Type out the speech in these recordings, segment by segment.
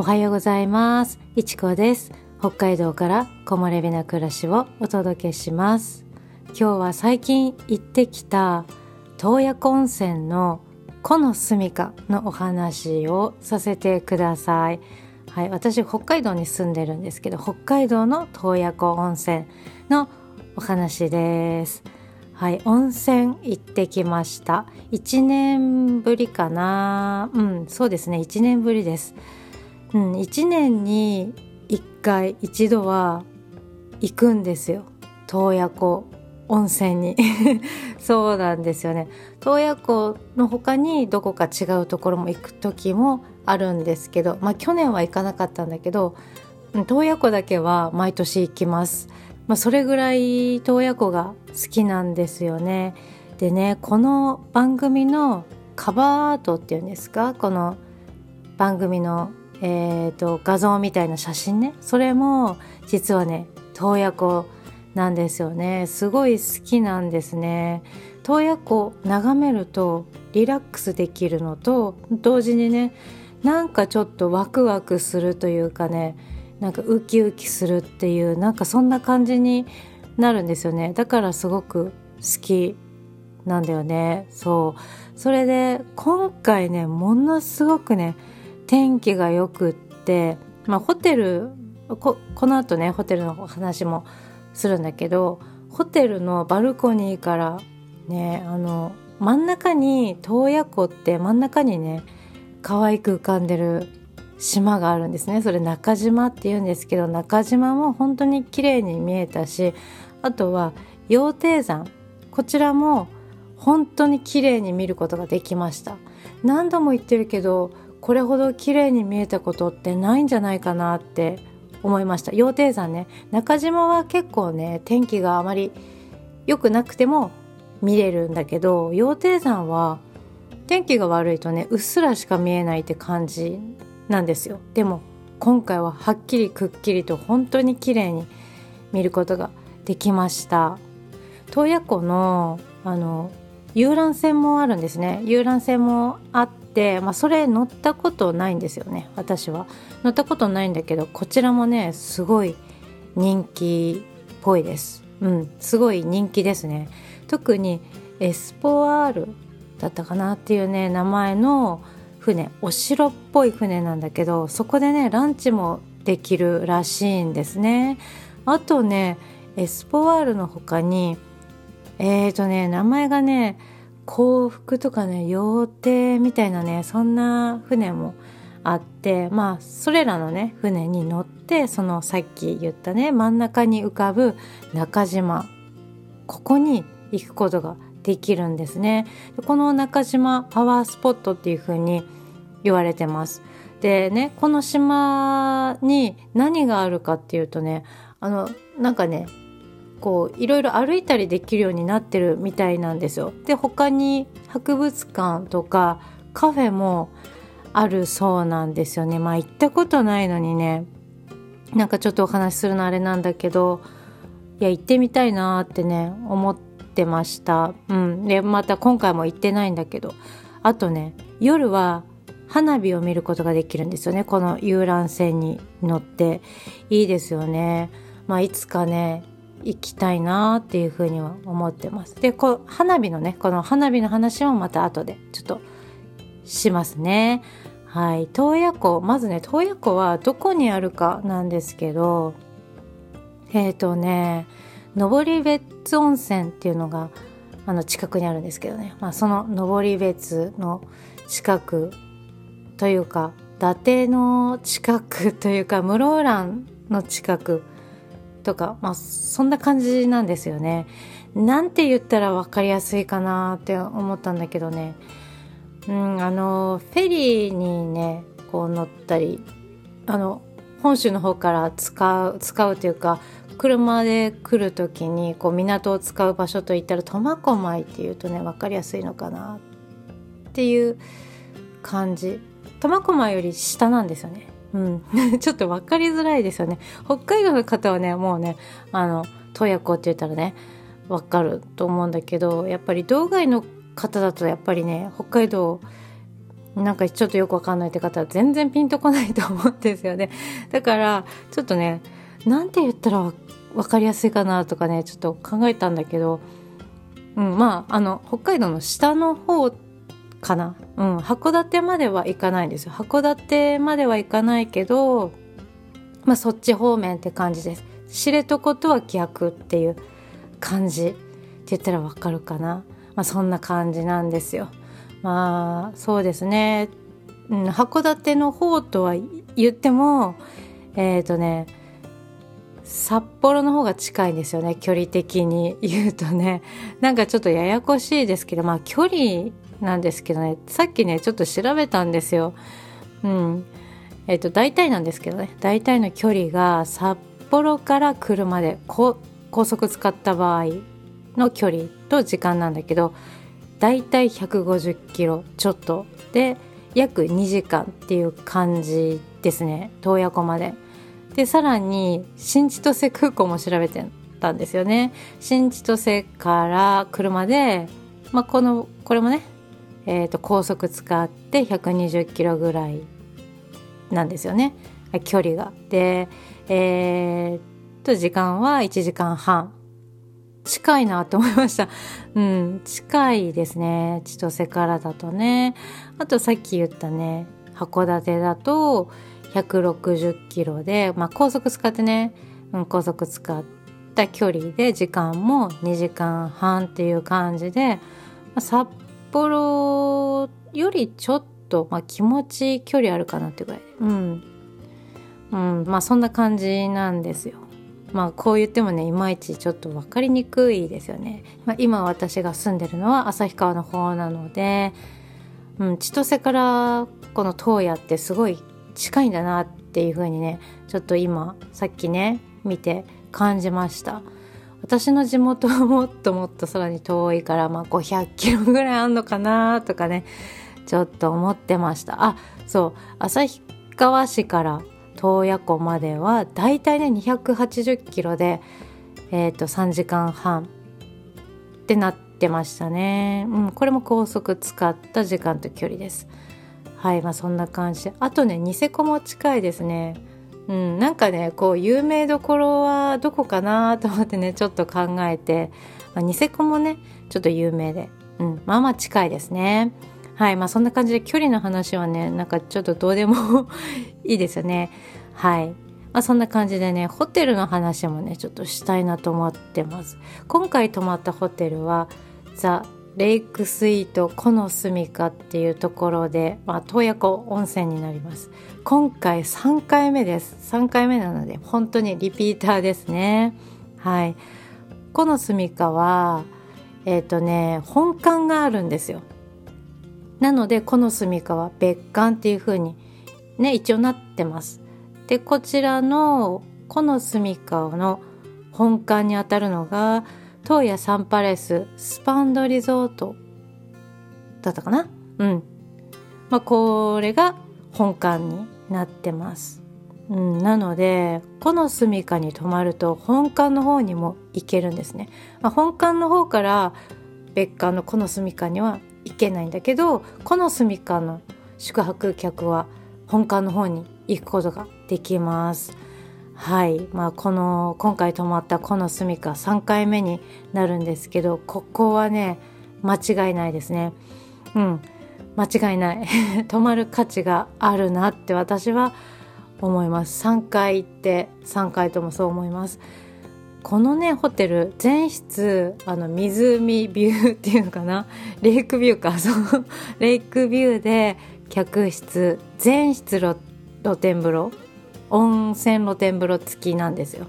おはようございます。いちこです。北海道から木漏れ日な暮らしをお届けします。今日は最近行ってきた洞爺湖温泉の木の住処のお話をさせてください。はい、私北海道に住んでるんですけど北海道の洞爺湖温泉のお話です。はい温泉行ってきました。1年ぶりかな。うんそうですね。1年ぶりです。うん1年に1回一度は行くんですよ。洞爺湖温泉に。そうなんですよね。洞爺湖の他にどこか違うところも行く時もあるんですけどまあ去年は行かなかったんだけど洞爺湖だけは毎年行きます。まあ、それぐらい洞爺湖が好きなんですよね。でねこの番組のカバーアートっていうんですか？この番組のえーと、画像みたいな写真ね。それも実はね洞爺湖なんですよね。すごい好きなんですね。洞爺湖眺めるとリラックスできるのと同時にねなんかちょっとワクワクするというかねなんかウキウキするっていうなんかそんな感じになるんですよね。だからすごく好きなんだよね。そう。それで今回ねものすごくね天気がよくって、まあ、ホテルここの後ねホテルの話もするんだけどホテルのバルコニーからねあの真ん中に洞爺湖って真ん中にね可愛く浮かんでる島があるんですね。それ中島って言うんですけど中島も本当に綺麗に見えたしあとは羊蹄山。こちらも本当に綺麗に見ることができました。何度も言ってるけどこれほど綺麗に見えたことってないんじゃないかなって思いました。羊蹄山ね中島は結構ね天気があまり良くなくても見れるんだけど羊蹄山は天気が悪いとねうっすらしか見えないって感じなんですよ。でも今回ははっきりくっきりと本当に綺麗に見ることができました。洞爺湖のあの遊覧船もあるんですね。遊覧船もあっ、まあ、それ乗ったことないんですよね私は。乗ったことないんだけどこちらもねすごい人気っぽいです。うんすごい人気ですね。特にエスポワールだったかなっていうね名前の船お城っぽい船なんだけどそこでねランチもできるらしいんですね。あとねエスポワールの他にえーとね名前がね幸福とかね羊蹄みたいなねそんな船もあってまあそれらのね船に乗ってそのさっき言ったね真ん中に浮かぶ中島ここに行くことができるんですね。この中島パワースポットっていう風に言われてます。でねこの島に何があるかっていうとねあのなんかねこういろいろ歩いたりできるようになってるみたいなんですよ。で他に博物館とかカフェもあるそうなんですよね。まあ行ったことないのにねなんかちょっとお話しするのあれなんだけどいや行ってみたいなってね思ってました。うん、でまた今回も行ってないんだけどあとね夜は花火を見ることができるんですよねこの遊覧船に乗っていいですよね。まあ、いつかね行きたいなっていうふうには思ってます。でこう花火のねこの花火の話もまた後でちょっとしますね。はい、洞爺湖まずね洞爺湖はどこにあるかなんですけどえっ、ー、とね登別温泉っていうのがあの近くにあるんですけどね、まあ、その登別の近くというか伊達の近くというか室蘭の近くとか、まあ、そんな感じなんですよね。なんて言ったら分かりやすいかなって思ったんだけどね、うん、あのフェリーにねこう乗ったりあの本州の方から使う使うというか車で来る時にこう港を使う場所といったら苫小牧っていうとね分かりやすいのかなっていう感じ。苫小牧より下なんですよね。うん、ちょっと分かりづらいですよね北海道の方はねもうねあの洞爺湖って言ったらね分かると思うんだけどやっぱり道外の方だとやっぱりね北海道なんかちょっとよくわかんないって方は全然ピンとこないと思うんですよね。だからちょっとねなんて言ったら分かりやすいかなとかねちょっと考えたんだけど、うん、まああの北海道の下の方ってかな、うん、函館までは行かないんですよ。函館までは行かないけど、まあ、そっち方面って感じです。知床とは逆っていう感じって言ったらわかるかな、まあ、そんな感じなんですよ。まあそうですね、うん、函館の方とは言ってもえっ、ー、とね札幌の方が近いんですよね。距離的に言うとね。なんかちょっとややこしいですけどまあ距離なんですけどね。さっきねちょっと調べたんですよ。うん。えっ、と大体なんですけどね。大体の距離が札幌から車で高速使った場合の距離と時間なんだけどだいたい150キロちょっと。で約2時間っていう感じですね。洞爺湖まで。でさらに新千歳空港も調べてたんですよね。新千歳から車で、まあ、このこれもね、えー、と高速使って120キロぐらいなんですよね距離が。でえー、と時間は1時間半近いなと思いました。うん、近いですね。千歳からだとね。あとさっき言ったね、函館だと160キロで、まあ高速使ってね、うん、高速使った距離で時間も2時間半っていう感じで、まあ、札幌よりちょっと、まあ、気持ち距離あるかなってぐらい。うん。うん、まあそんな感じなんですよ。まあこう言ってもねいまいちちょっと分かりにくいですよね。まあ、今私が住んでるのは旭川の方なので、うん、千歳からこの洞爺ってすごい近いんだなっていう風にねちょっと今さっきね見て感じました。私の地元はもっともっと空に遠いから、まあ、500キロぐらいあんのかなとかねちょっと思ってました。あそう。旭川市から洞爺湖まではだいたいね280キロで、えー、と3時間半ってなってましたね、うん、これも高速使った時間と距離です。はいまあそんな感じあとねニセコも近いですね。うん、なんかねこう有名どころはどこかなと思ってねちょっと考えて、まあ、ニセコもねちょっと有名で、うん、まあまあ近いですね。はい。まあそんな感じで距離の話はねなんかちょっとどうでも いいですよね。はい。まあ、そんな感じでねホテルの話もねちょっとしたいなと思ってます。今回泊まったホテルはザ・レイクスイートコノスミカっていうところで、まあ、洞爺湖温泉になります。今回3回目です。3回目なので本当にリピーターですね。はい。コノスミカはえっ、ー、とね本館があるんですよ。なのでコノスミカは別館っていう風にね一応なってます。でこちらのこの住みかの本館にあたるのが東野サンパレススパンドリゾートだったかな？うん。まあこれが本館になってます。うん、なのでこの住みかに泊まると本館の方にも行けるんですね、まあ、本館の方から別館のこの住みかには行けないんだけどこの住みかの宿泊客は本館の方に行くことができます。はい、まあ、この今回泊まったこの住みか3回目になるんですけどここはね間違いないですね。うん。間違いない。泊まる価値があるなって私は思います。3回行って3回ともそう思います。このねホテル全室あの湖ビューっていうのかな？レイクビューか。そう。レイクビューで客室全室露露天風呂。温泉露天風呂付きなんですよ。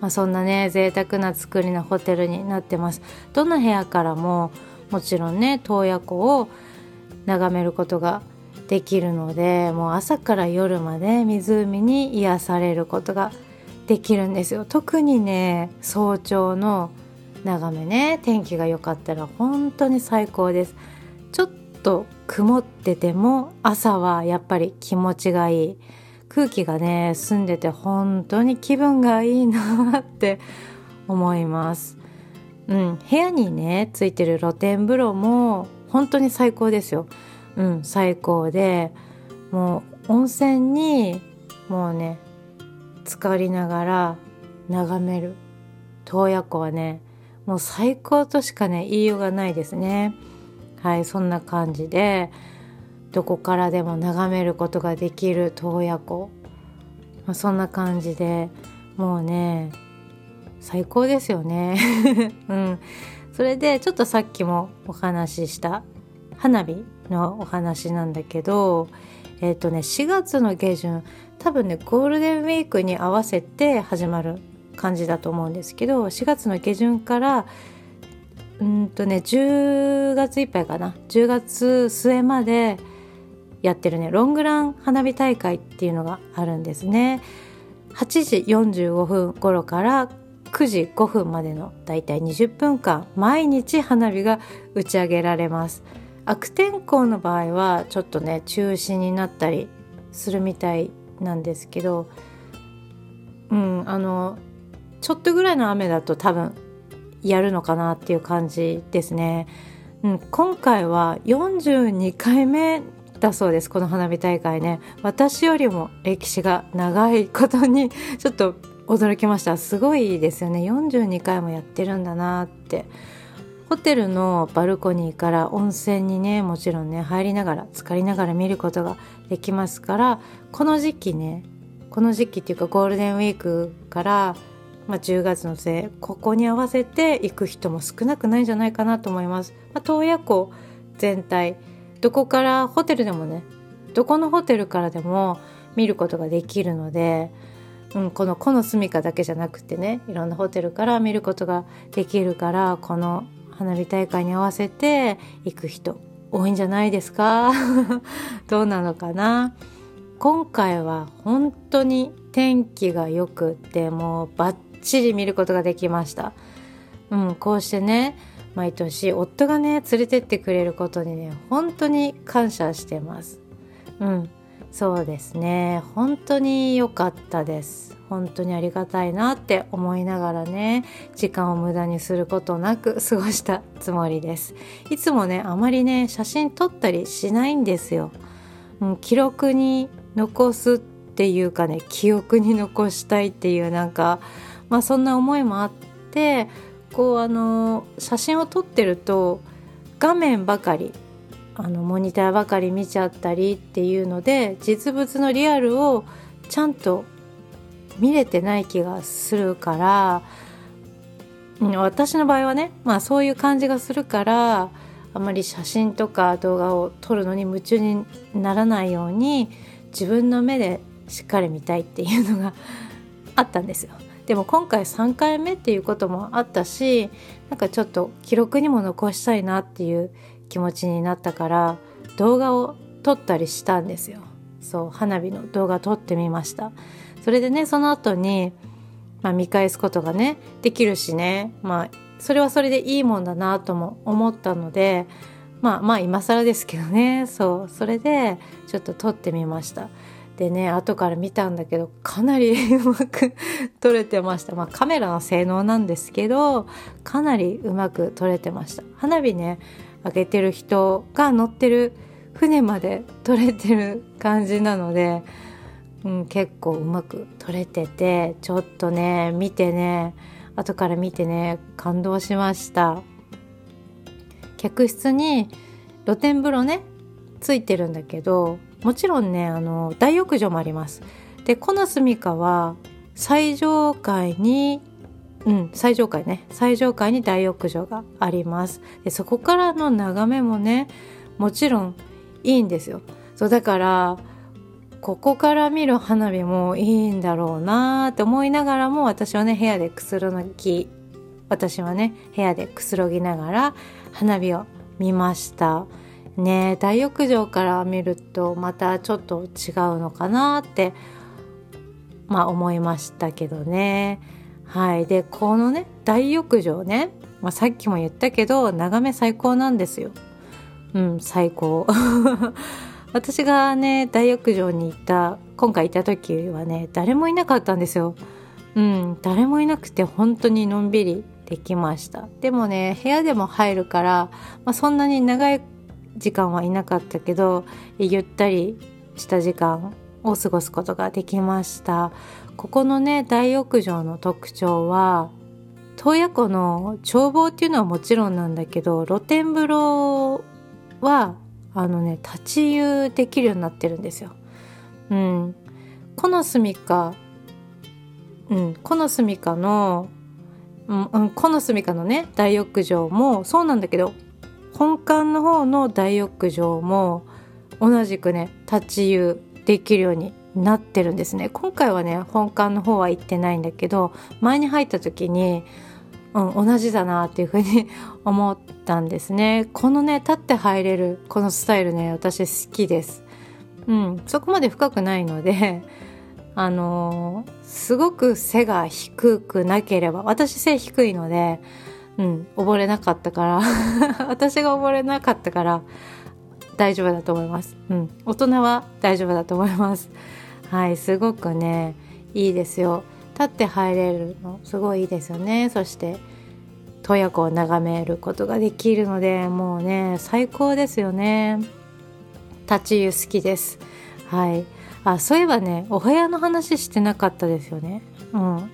まあ、そんなね贅沢な作りのホテルになってます。どの部屋からももちろんね洞爺湖を眺めることができるのでもう朝から夜まで湖に癒されることができるんですよ特にね早朝の眺めね天気が良かったら本当に最高ですちょっと曇ってても朝はやっぱり気持ちがいい空気がね澄んでて本当に気分がいいなって思います。うん、部屋にねついてる露天風呂も本当に最高ですよ。うん最高でもう温泉にもうね浸かりながら眺める洞爺湖はねもう最高としかね言いようがないですねはいそんな感じでどこからでも眺めることができる洞爺湖、まあ、そんな感じでもうね最高ですよね。うん。それでちょっとさっきもお話しした花火のお話なんだけどえっ、ー、とね4月の下旬多分ねゴールデンウィークに合わせて始まる感じだと思うんですけど4月の下旬からうんとね10月いっぱいかな。10月末までやってるね。ロングラン花火大会っていうのがあるんですね。8時45分頃から9時5分までのだいたい20分間毎日花火が打ち上げられます。悪天候の場合はちょっとね中止になったりするみたいなんですけどうんあのちょっとぐらいの雨だと多分やるのかなっていう感じですね。うん、今回は42回目だそうです。この花火大会ね。私よりも歴史が長いことに ちょっと驚きました。すごいですよね。42回もやってるんだなって。ホテルのバルコニーから温泉にねもちろんね入りながら浸かりながら見ることができますからこの時期ねこの時期っていうかゴールデンウィークから、まあ、10月の末ここに合わせて行く人も少なくないんじゃないかなと思います。まあ、洞爺湖全体どこからホテルでもねどこのホテルからでも見ることができるので、うん、この「この住みか」だけじゃなくてねいろんなホテルから見ることができるからこの花火大会に合わせて行く人多いんじゃないですか？どうなのかな？今回は本当に天気が良くってもうバッチリ見ることができました。うん、こうしてね毎年夫がね連れてってくれることにね本当に感謝してます。うん。そうですね。本当に良かったです。本当にありがたいなって思いながらね時間を無駄にすることなく 過ごしたつもりです。いつもねあまりね写真撮ったりしないんですよ、うん、記録に残すっていうかね記憶に残したいっていうなんかまあそんな思いもあってこうあの写真を撮ってると画面ばかりあのモニターばかり見ちゃったりっていうので実物のリアルをちゃんと見れてない気がするから私の場合はねまあそういう感じがするからあまり写真とか動画を撮るのに夢中にならないように自分の目でしっかり見たいっていうのがあったんですよ。でも今回3回目っていうこともあったしなんかちょっと記録にも残したいなっていう気持ちになったから動画を撮ったりしたんですよ。そう花火の動画撮ってみました。それでねその後に、まあ、見返すことがねできるしね。まあそれはそれでいいもんだなとも思ったのでまあまあ今更ですけどね。そうそれでちょっと撮ってみました。でね後から見たんだけどかなり うまく撮れてました。まあカメラの性能なんですけどかなりうまく撮れてました。花火ね上げてる人が乗ってる船まで 撮れてる感じなので、うん、結構うまく撮れててちょっとね見てね後から見てね感動しました。客室に露天風呂ねついてるんだけどもちろんねあの大浴場もあります。でこの住みかは最上階にうん、最上階ね。最上階に大浴場があります。でそこからの眺めもねもちろんいいんですよ。そうだからここから見る花火もいいんだろうなって思いながらも私はね部屋でくつろぎ私はね部屋でくつろぎながら花火を見ました。ね大浴場から見るとまたちょっと違うのかなってまあ思いましたけどね。はい。でこのね大浴場ね、まあ、さっきも言ったけど眺め最高なんですよ。うん最高。私がね大浴場に行った今回行った時はね誰もいなかったんですよ。うん誰もいなくて本当にのんびりできました。でもね部屋でも入るから、まあ、そんなに長い時間はいなかったけどゆったりした時間を過ごすことができましたここのね大浴場の特徴は洞爺湖の眺望っていうのはもちろんなんだけど露天風呂はあのね立ち湯できるようになってるんですよ。うん、この住みか、うん、この住みかの、うん、この住みかのね大浴場もそうなんだけど本館の方の大浴場も同じくね立ち湯できるようになってるんですね。今回はね本館の方は行ってないんだけど前に入った時にうん、同じだなっていうふうに 思ったんですね。このね立って入れるこのスタイルね私好きです。うんそこまで深くないのであのー、すごく背が低くなければ私背低いのでうん。溺れなかったから。私が溺れなかったから大丈夫だと思います。うん。大人は大丈夫だと思います。はいすごくねいいですよ。立って入れるのすごいいいですよね。そして洞爺湖を眺めることができるのでもうね最高ですよね。立ち湯好きです。はい。あそういえばねお部屋の話してなかったですよね。うん。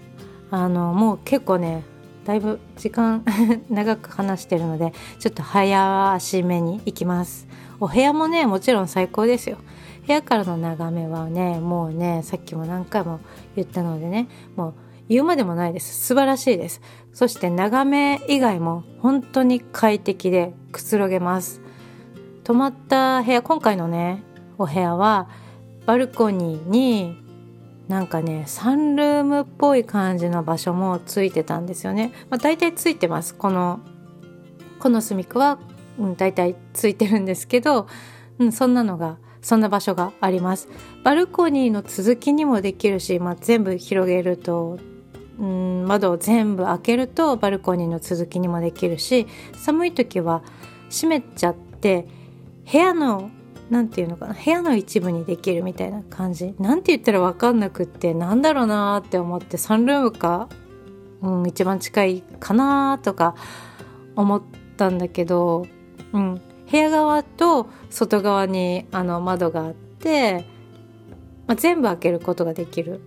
あのもう結構ねだいぶ時間 長く話してるのでちょっと早足目に行きます。お部屋もねもちろん最高ですよ。部屋からの眺めはねもうねさっきも何回も言ったのでねもう言うまでもないです。素晴らしいです。そして眺め以外も本当に快適でくつろげます。泊まった部屋今回のねお部屋はバルコニーになんかねサンルームっぽい感じの場所もついてたんですよね、まあ、大体ついてます。このこの隅っこは、うん、大体ついてるんですけど、うん、そんなのがそんな場所があります。バルコニーの続きにもできるし、まあ、全部広げるとうん窓を全部開けるとバルコニーの続きにもできるし寒い時は閉めちゃって部屋の何て言うのかな部屋の一部にできるみたいな感じ。なんて言ったら分かんなくってなんだろうなって思ってサンルームか、うん、一番近いかなとか思ったんだけど、うん、部屋側と外側にあの窓があって、まあ、全部開けることができる。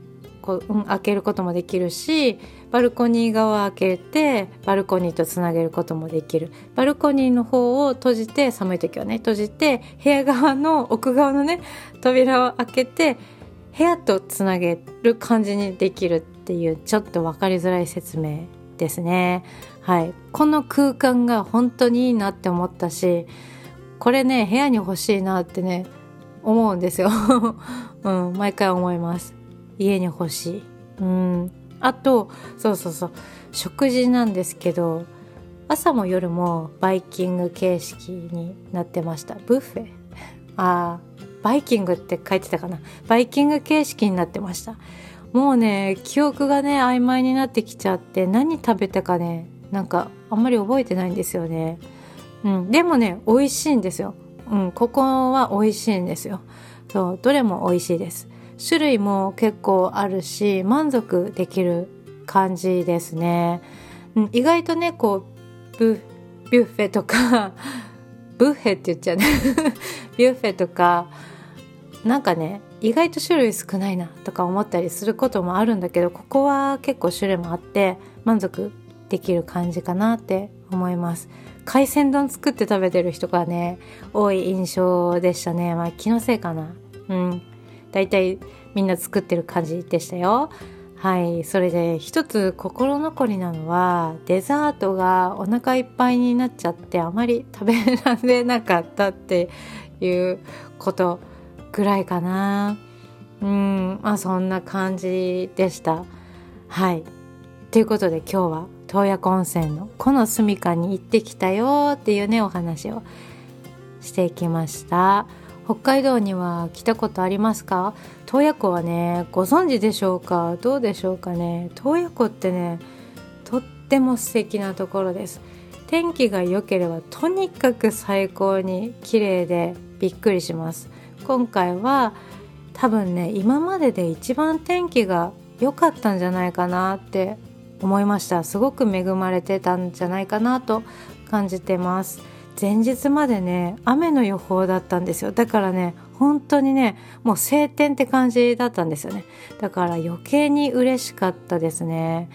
こ、うん、開けることもできるしバルコニー側開けてバルコニーとつなげることもできる。バルコニーの方を閉じて寒い時はね閉じて部屋側の奥側のね扉を開けて部屋とつなげる感じにできるっていうちょっと分かりづらい説明ですね。はい、この空間が本当にいいなって思ったしこれね部屋に欲しいなってね思うんですよ、うん、毎回思います。家に欲しい。うん。あとそうそうそう。食事なんですけど朝も夜もバイキング形式になってました。ブッフェ？あバイキングって書いてたかな。バイキング形式になってました。もうね記憶がね曖昧になってきちゃって何食べたかねなんかあんまり覚えてないんですよね。うん、でもね美味しいんですよ。うん、ここは美味しいんですよ。そう。どれも美味しいです。種類も結構あるし満足できる感じですね。うん、意外とねこうブビュッフェとか ブッフェって言っちゃうね。ビュッフェとかなんかね意外と種類少ないなとか思ったりすることもあるんだけどここは結構種類もあって満足できる感じかなって思います。海鮮丼作って食べてる人がね多い印象でしたね。まあ気のせいかな。うん。だいたいみんな作ってる感じでしたよ。はい。それで一つ心残りなのはデザートがお腹いっぱいになっちゃってあまり食べられなかったっていうことぐらいかな。うん。まあそんな感じでした。はい。ということで今日は洞爺湖温泉のこの住みかに行ってきたよっていうねお話をしていきました。北海道には来たことありますか？洞爺湖はねご存知でしょうか？どうでしょうかね？洞爺湖ってねとっても素敵なところです。天気が良ければとにかく最高に綺麗でびっくりします。今回は多分ね今までで一番天気が良かったんじゃないかなって思いました。すごく恵まれてたんじゃないかなと感じてます。前日までね雨の予報だったんですよ。だからね本当にねもう晴天って感じだったんですよね。だから余計に嬉しかったですね。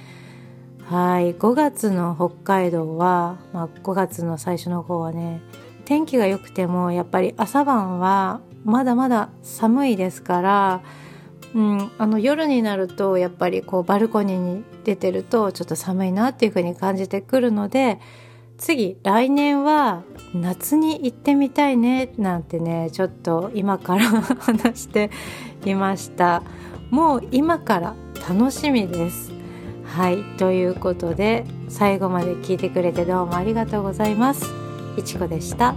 はい。5月の北海道は、まあ、5月の最初の方はね天気が良くてもやっぱり朝晩はまだまだ寒いですからうん、あの夜になるとやっぱりこうバルコニーに出てるとちょっと寒いなっていう風に感じてくるので次来年は夏に行ってみたいねなんてねちょっと今から話していました。もう今から楽しみです。はいということで最後まで聞いてくれてどうもありがとうございます。いちこでした。